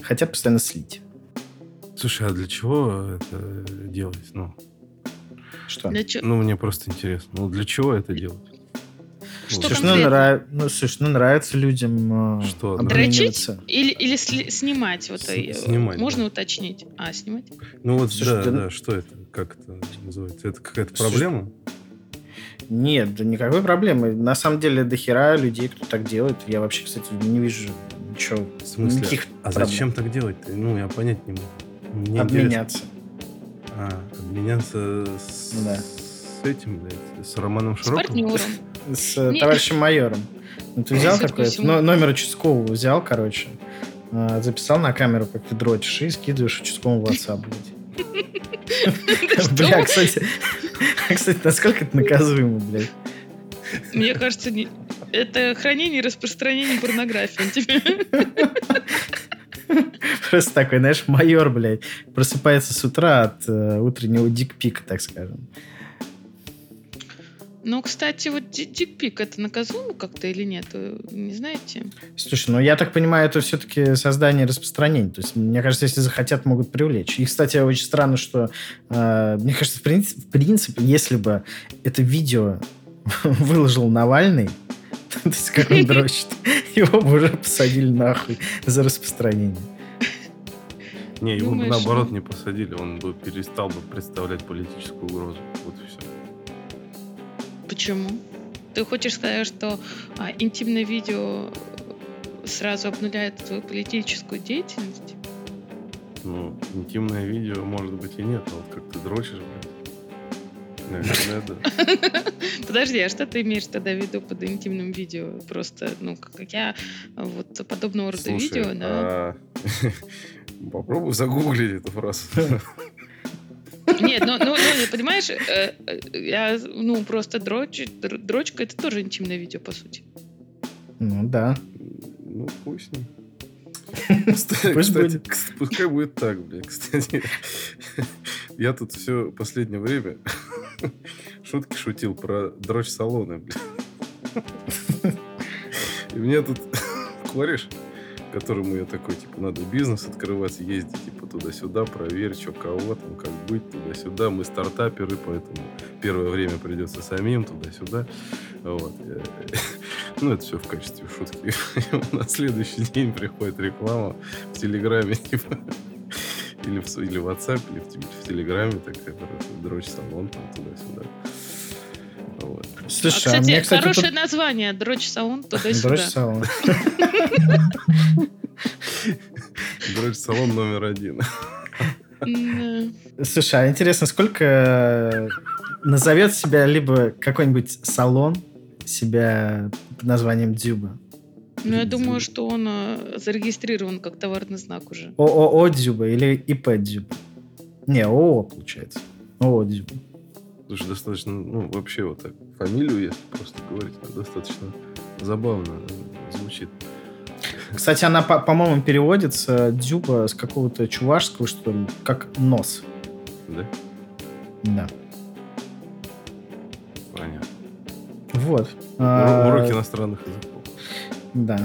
хотят постоянно слить. Слушай, а для чего это делать? Ну, Что? Для чё- ну, мне просто интересно. Ну, для чего это делать? Что Слушай, ну, нрав- ну, слушай, ну нравится людям э, Что? Дрочить или, или сли- снимать? Вот, С- э, снимать, Можно да. уточнить? А, снимать? Ну вот, Слушай, да, да- да, что это? Как это называется? Это какая-то Слушай, проблема? Нет, да никакой проблемы. На самом деле, до хера людей, кто так делает. Я вообще, кстати, не вижу ничего. В смысле? никаких А проблем. зачем так делать? Ну, я понять не могу. Мне интересно. Обменяться. А, обменяться с, Да. с этим, блядь, с Романом С Широковым? партнером. С э, Не. товарищем майором. Ну, ты взял такой, но- номер участкового взял, короче, э, записал на камеру, как ты дрочишь, и скидываешь участковому в WhatsApp, блядь. Бля, кстати, кстати, насколько это наказуемо, блядь. Мне кажется, не- это хранение и распространение порнографии. Тебе- Просто такой, знаешь, майор, блядь, просыпается с утра от э, утреннего дикпика, так скажем. Ну, кстати, вот ди- дикпик это наказуемо как-то или нет? Вы Не знаете? Слушай, ну я так понимаю, это все-таки создание и распространение. То есть, мне кажется, если захотят, могут привлечь. И, кстати, очень странно, что, э, мне кажется, в принципе, в принципе, если бы это видео выложил Навальный, то есть как он дрочит, его бы уже посадили нахуй за распространение. Не, его бы наоборот не посадили, он бы перестал бы представлять политическую угрозу. Вот и все. Почему? Ты хочешь сказать, что а, интимное видео сразу обнуляет твою политическую деятельность? Ну, интимное видео, может быть, и нет, а вот как ты дрочишь, блядь. Наверное, да. Подожди, а что ты имеешь тогда в виду под интимным видео? Просто, ну, как я, вот подобного рода Слушай, видео, да. а, попробуй загуглить эту фразу. Нет, ну, ну, ну, понимаешь, э, э, я, ну, просто дрочь, др- дрочка это тоже интимное видео, по сути. Ну да. Ну, пусть не. Кстати, пускай будет так, блядь. Кстати, я тут все последнее время шутки шутил про дрочь-салоны, блядь. И мне тут кореш, которому я такой, типа, надо бизнес открывать, ездить, типа, туда-сюда, проверь, что кого там, как быть, туда-сюда. Мы стартаперы, поэтому первое время придется самим туда-сюда. Вот. Я- Ну, это все в качестве шутки. На следующий день приходит реклама в Телеграме, типа, или в, или в WhatsApp, или в, в Телеграме, такая, короче, дрочь-салон, там, туда-сюда. Вот. Слушай, а, а, кстати, мне, кстати, хорошее тут... название дрочь салон туда-сюда. Дрочь салон. Дрочь-салон номер один. Слушай, а интересно, сколько э, назовет себя либо какой-нибудь салон себя под названием Дзюба? Ну, я думаю, что он э, зарегистрирован как товарный знак уже. ООО Дзюба или ИП Дзюба? Не, ООО получается. ООО Слушай, достаточно, ну, вообще вот так, фамилию, если просто говорить, достаточно забавно звучит. Кстати, она, по- по-моему, переводится Дзюба с какого-то чувашского, что ли, как нос. Да? Да. Понятно. Вот. Урок- А, Уроки иностранных языков. Да.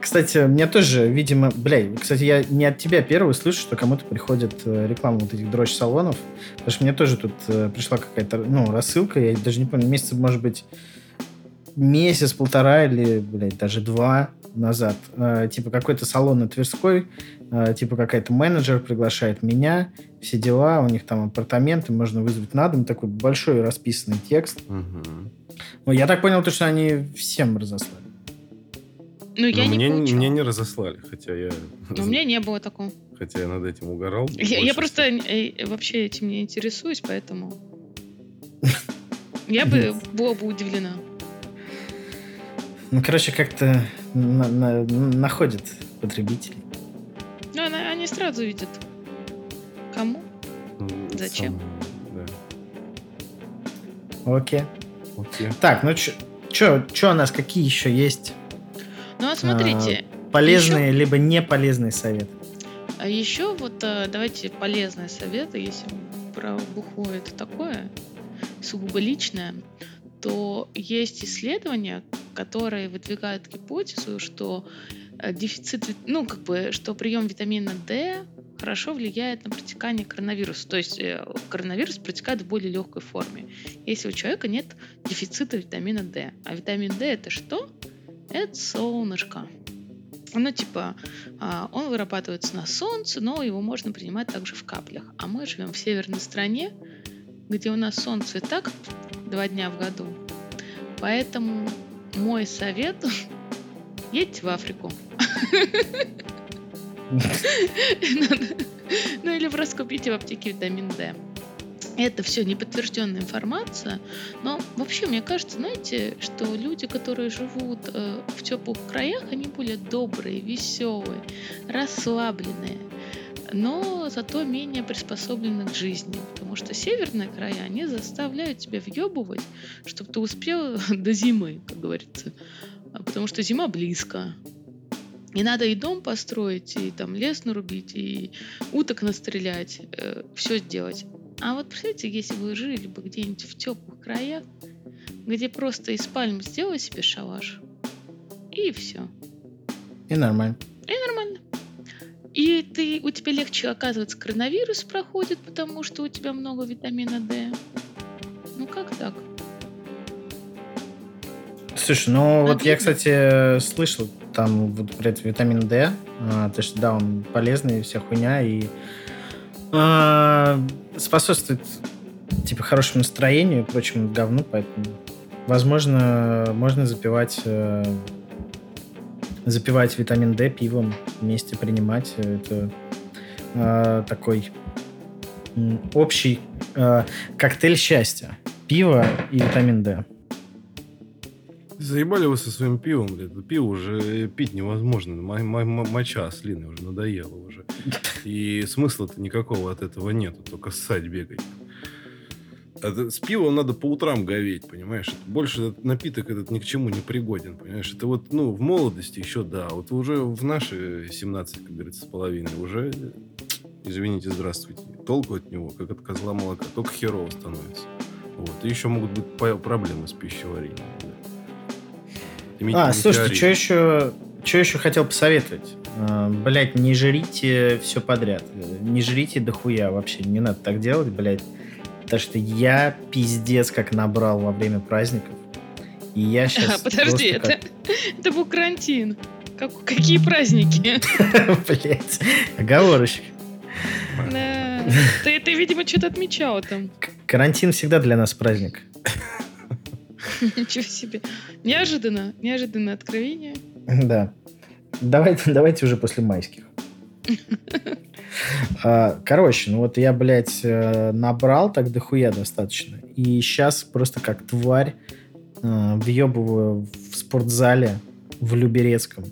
Кстати, мне тоже, видимо, бля, кстати, я не от тебя первый слышу, что кому-то приходит э, реклама вот этих дрочь-салонов, потому что мне тоже тут э, пришла какая-то, ну, рассылка, я даже не помню, месяца, может быть, месяц-полтора или, блядь, даже два назад. Э, типа какой-то салон на Тверской, э, типа какая-то менеджер приглашает меня, все дела, у них там апартаменты, можно вызвать на дом, такой большой расписанный текст. Ну, я так понял, то, что они всем разослали. Ну, я Но не мне, получала. мне не разослали, хотя я, Но у меня не было такого. хотя я над этим угорал. Я, я просто э, вообще этим не интересуюсь, поэтому... Я бы была бы удивлена. Ну, короче, как-то на- на- находят потребителей. Ну, она- они сразу видят. Кому? Ну, Зачем? сам, Окей. да. Окей. Так, ну что у нас, какие еще есть Ну, а смотрите, полезные либо не полезные советы? а еще вот э, давайте полезные советы, если про бухло это такое, сугубо личное, то есть исследования, которые выдвигают гипотезу, что э, дефицит, ну, как бы, что прием витамина D хорошо влияет на протекание коронавируса. То есть э, коронавирус протекает в более легкой форме, если у человека нет дефицита витамина D. А витамин D это что? Это солнышко. Ну, типа, а, он вырабатывается на солнце, но его можно принимать также в каплях. А мы живем в северной стране, где у нас солнце и так два дня в году. Поэтому мой совет – едьте в Африку. Ну или просто купите в аптеке витамин D. Это все неподтвержденная информация, но вообще мне кажется, знаете, что люди, которые живут э, в теплых краях, они более добрые, веселые, расслабленные, но зато менее приспособлены к жизни, потому что северные края, они заставляют тебя въебывать, чтобы ты успел до зимы, как говорится, А потому что зима близко. И надо и дом построить, и там лес нарубить, и уток настрелять, все сделать. А вот представьте, если вы жили бы где-нибудь в теплых краях, где просто из пальм сделай себе шалаш, и все. И нормально. И нормально. И ты, у тебя легче, оказывается, коронавирус проходит, потому что у тебя много витамина D. Ну как так? Слушай, ну вот я, кстати, слышал там вот про этот витамин D, а, то, что да, он полезный, вся хуйня, и способствует типа хорошему настроению и прочему говну, поэтому возможно можно запивать э, запивать витамин D пивом вместе принимать. Это э, такой общий э, коктейль счастья. Пиво и витамин D Заебали вы со своим пивом, блядь. Пиво уже пить невозможно. Мо- мо- мо- Моча ослиная уже надоела уже. И смысла-то никакого от этого нету, только ссать бегать. Это- с пивом надо по утрам говеть, понимаешь? Больше этот напиток этот ни к чему не пригоден, понимаешь? Это вот, ну, в молодости еще да, вот уже в наши 17, как говорится, с половиной, уже, извините, здравствуйте, толку от него, как от козла молока, только херово становится. Вот. И еще могут быть проблемы с пищеварением. да. А, слушайте, что еще, что еще хотел посоветовать? Блять, не жрите все подряд. Не жрите дохуя вообще. Не надо так делать, блядь. Потому что я пиздец как набрал во время праздников. И я сейчас... Подожди, это, это был карантин. Как- какие праздники? Блять, оговорочек. Да. Ты, ты, видимо, что-то отмечал там. К- Карантин всегда для нас праздник. Ничего себе. Неожиданно. Неожиданное откровение. Да. Давайте, давайте уже после майских. А, Короче, ну вот я, блядь, э, набрал так дохуя достаточно. И сейчас просто как тварь э, въебываю в спортзале в Люберецком.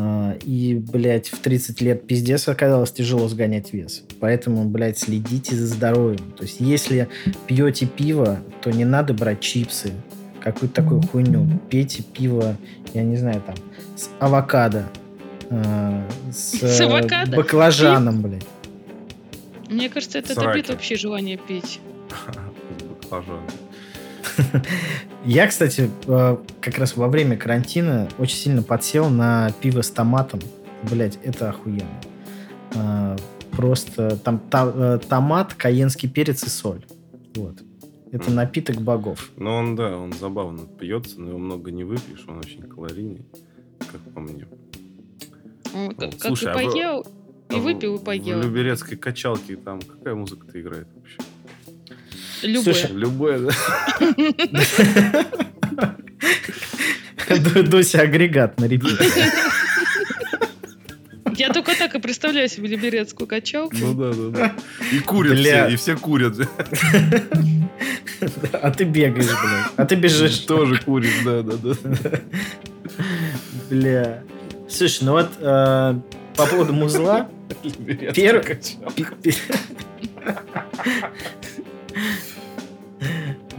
А, И, блядь, в 30 лет пиздец оказалось тяжело сгонять вес. Поэтому, блядь, следите за здоровьем. То есть, если пьете пиво, то не надо брать чипсы, какую-то такую хуйню. Пейте пиво, я не знаю, там, с авокадо. э, с, С авокадо? баклажаном, блядь. Мне кажется, это Сраки. добьет вообще желание пить. Баклажан. Я, кстати, э, как раз во время карантина очень сильно подсел на пиво с томатом. Блять, это охуенно. Э, Просто там та- э, томат, каенский перец и соль. Вот. Это напиток богов. Но он, да, он забавно пьется, но его много не выпьешь, он очень калорийный, как по мне. Он как, как слушай, и а поел, и А в- выпил, и В поел. Люберецкой качалке там какая музыка-то играет вообще? Любое. Слушай, да? Ду- Дуся агрегат на репите. Я только так и представляю себе либерецкую качалку. Ну да, да, да. И курят Бля. все, и все курят. А ты бегаешь, блядь. А ты бежишь. Тоже куришь, да, да, да. Бля. Слушай, ну вот э, по поводу музла, Люберецкая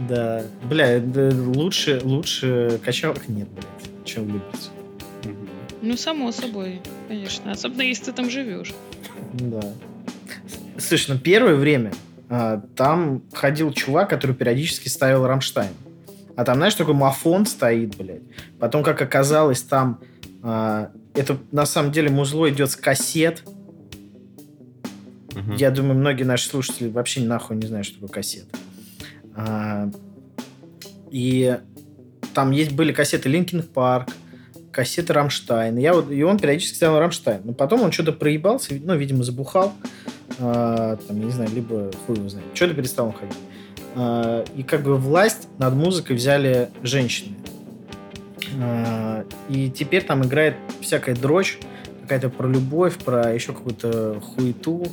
Да. Бля, лучше, лучше качалок нет, блядь, чем. Мгм. Ну, само собой, конечно. Особенно, если ты там живешь. Да. Слушай, ну первое время а, там ходил чувак, который периодически ставил Рамштайн. А там, знаешь, такой мафон стоит, блядь. Потом, как оказалось, там а, это на самом деле музло идет с кассет. Я думаю, многие наши слушатели вообще нахуй не знают, что такое кассета. А, и там есть были кассеты Linkin Park, кассеты Рамштайн. Я вот, и он периодически ставил Рамштайн. Но потом он что-то проебался, ну, видимо, забухал. А, там, я не знаю, либо хуй его знает. Что-то перестал он ходить. А, и как бы власть над музыкой взяли женщины. А, и теперь там играет всякая дрочь, какая-то про любовь, про еще какую-то хуету.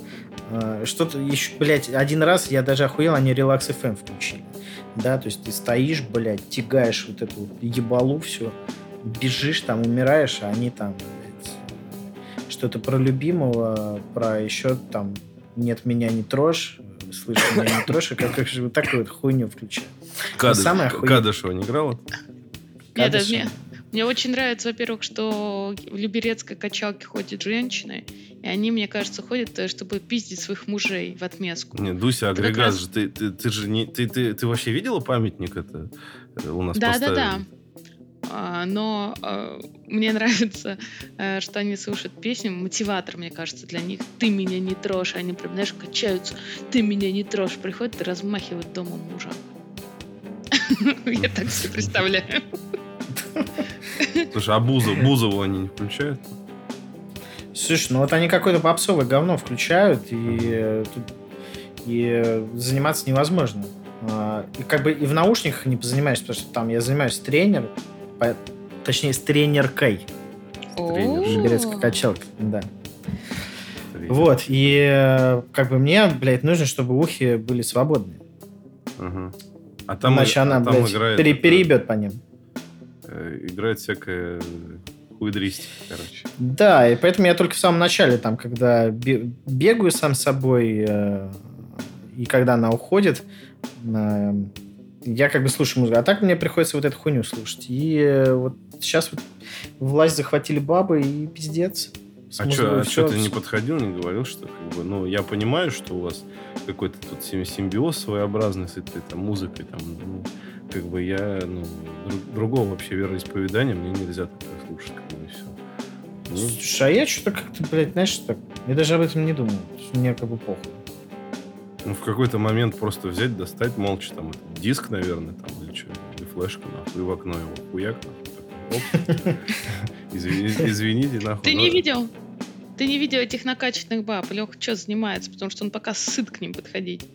А, Что-то еще, блядь, один раз я даже охуел, они Relax FM включили. Да, то есть ты стоишь, блядь, тягаешь вот эту вот ебалу все, бежишь там, умираешь, а они там, блядь, что-то про любимого, про еще там нет меня не трожь, слышь меня не трожь, и как, как же вот такую вот хуйню включаю. Кадыш- Кадышева не играла? Нет, это Кадышева. Мне, очень нравится, во-первых, что в Люберецкой качалке ходят женщины, и они, мне кажется, ходят, э, чтобы пиздить своих мужей в отместку. Не, Дуся, агрегат раз- же, ты, ты, ты же не... Ты, ты, ты вообще видела памятник это э, у нас Да, да, да. поставили? А, но э, мне нравится, э, что они слушают песню. Мотиватор, мне кажется, для них. Ты меня не трожь. Они прям, знаешь, качаются. Ты меня не трожь. Приходят и размахивают дома мужа. Я так себе представляю. Слушай, а Бузов, Бузову они не включают? Слушай, ну вот они какое-то попсовое говно включают, и, э, тут- и заниматься невозможно. А, И как бы и в наушниках не позанимаешься, потому что там я занимаюсь тренер, по- точнее с тренеркой. Тренер. Качалка, да. Вот, и э, как бы мне, блядь, нужно, чтобы ухи были свободные. Ага. А там, Иначе а она, там блядь, играет, пере- переебет по ним. Играет всякая хуйдристика, короче. Да, и поэтому я только в самом начале, там, когда бе- бегаю сам собой, э, и когда она уходит, э, я как бы слушаю музыку. А так мне приходится вот эту хуйню слушать. И э, вот сейчас вот власть захватили бабы, и пиздец. С А что, всё- ты не подходил, не говорил, что как бы, ну, я понимаю, что у вас какой-то тут сим- симбиоз своеобразный с этой там музыкой, там, ну, как бы я, ну, друг- другого вообще вероисповедания мне нельзя такое слушать, как бы, и все. Ну, Слушай, а я что-то как-то, блядь, знаешь, так, я даже об этом не думал. Мне как бы похуй. ну, в какой-то момент просто взять, достать молча там диск, наверное, там, или что, или флешку, нахуй, и в окно его хуяк, нахуй, такой, оп. Извини- Извините, нахуй. Ты но- не видел? Ты не видел этих накачанных баб? Леха что занимается? Потому что он пока сыт к ним подходить.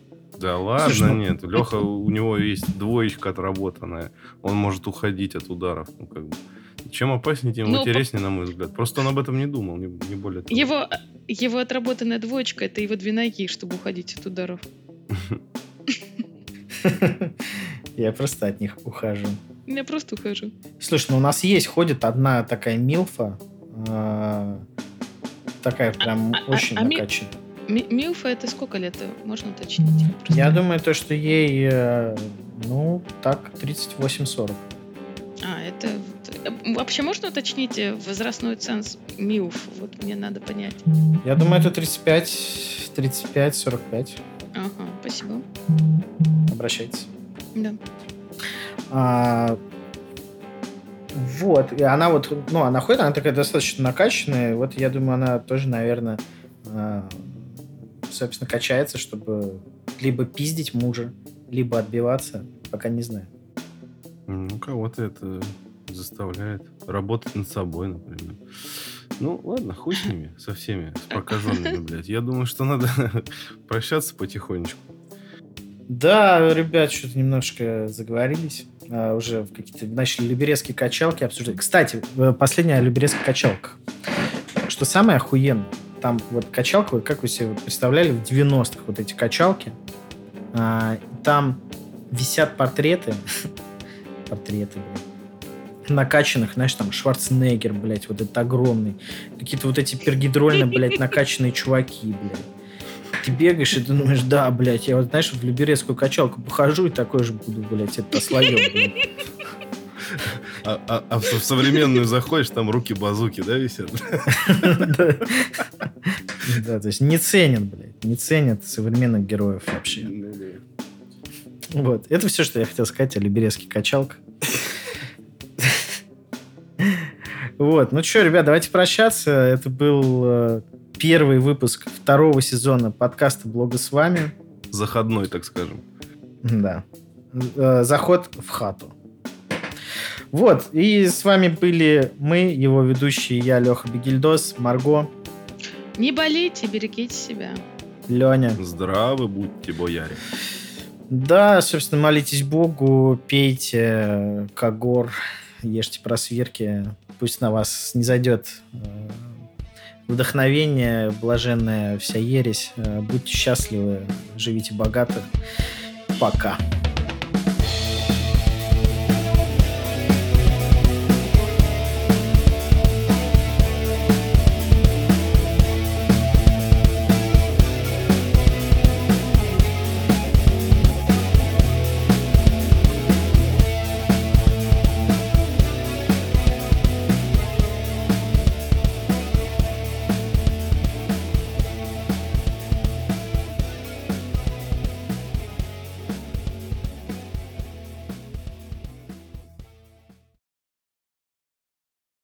Да ладно, Слушай, ну- нет. Леха, у него есть двоечка отработанная. Он может уходить от ударов. Ну, как бы. Чем опаснее, тем Ну, интереснее, на мой взгляд. Просто он об этом не думал, не, не более того. Его, его отработанная двоечка — это его две ноги, чтобы уходить от ударов. Я просто от них ухожу. Я просто ухожу. Слушай, ну у нас есть, ходит одна такая милфа, э, такая прям а- очень а ми- накачанная. Ми- Милфа — это сколько лет? Можно уточнить? Просто- Я думаю, то, что ей, э, ну, так, 38-40. А, это... э, Вообще можно уточнить э, возрастной ценз МИЛФ? Вот мне надо понять. Я думаю, это 35, 35-45. Ага, спасибо. Обращайтесь. Да. А, вот, и она вот, ну, она ходит, она такая достаточно накачанная, вот я думаю, она тоже, наверное, а, собственно, качается, чтобы либо пиздить мужа, либо отбиваться, пока не знаю. Ну, кого-то это заставляет работать над собой, например. Ну, ладно, хуй с ними, со всеми, с прокаженными, блядь. Я думаю, что надо прощаться потихонечку. Да, ребят, что-то немножко заговорились. А, уже в какие-то начали люберецкие качалки обсуждать. Кстати, э, последняя люберецкая качалка. Что самое охуенное, там вот качалка, вот как вы себе представляли в 90-х вот эти качалки, а, там висят портреты, портреты, блядь, накачанных, знаешь, там Шварценеггер, блядь, вот этот огромный, какие-то вот эти пергидрольно, блядь, накачанные чуваки, блядь. Ты бегаешь, и ты думаешь, да, блядь, я вот, знаешь, в люберецкую качалку похожу и такой же буду, блядь, это слоем, А, а, а в современную заходишь, там руки-базуки, да, висят? Да, то есть не ценят, блядь, не ценят современных героев вообще. Вот, это все, что я хотел сказать о Люберецких качалках. Вот, ну что, ребят, давайте прощаться. Это был э, первый выпуск второго сезона подкаста «Блога с вами». Заходной, так скажем. Да. Э, заход в хату. Вот, и с вами были мы, его ведущие, я, Леха Бегильдос, Марго. Не болейте, берегите себя. Леня. Здравы будьте, бояре. Да, собственно, молитесь Богу, пейте Кагор, ешьте просверки. Пусть на вас не зайдет э, вдохновение, блаженная вся ересь. Э, будьте счастливы, живите богато. Пока.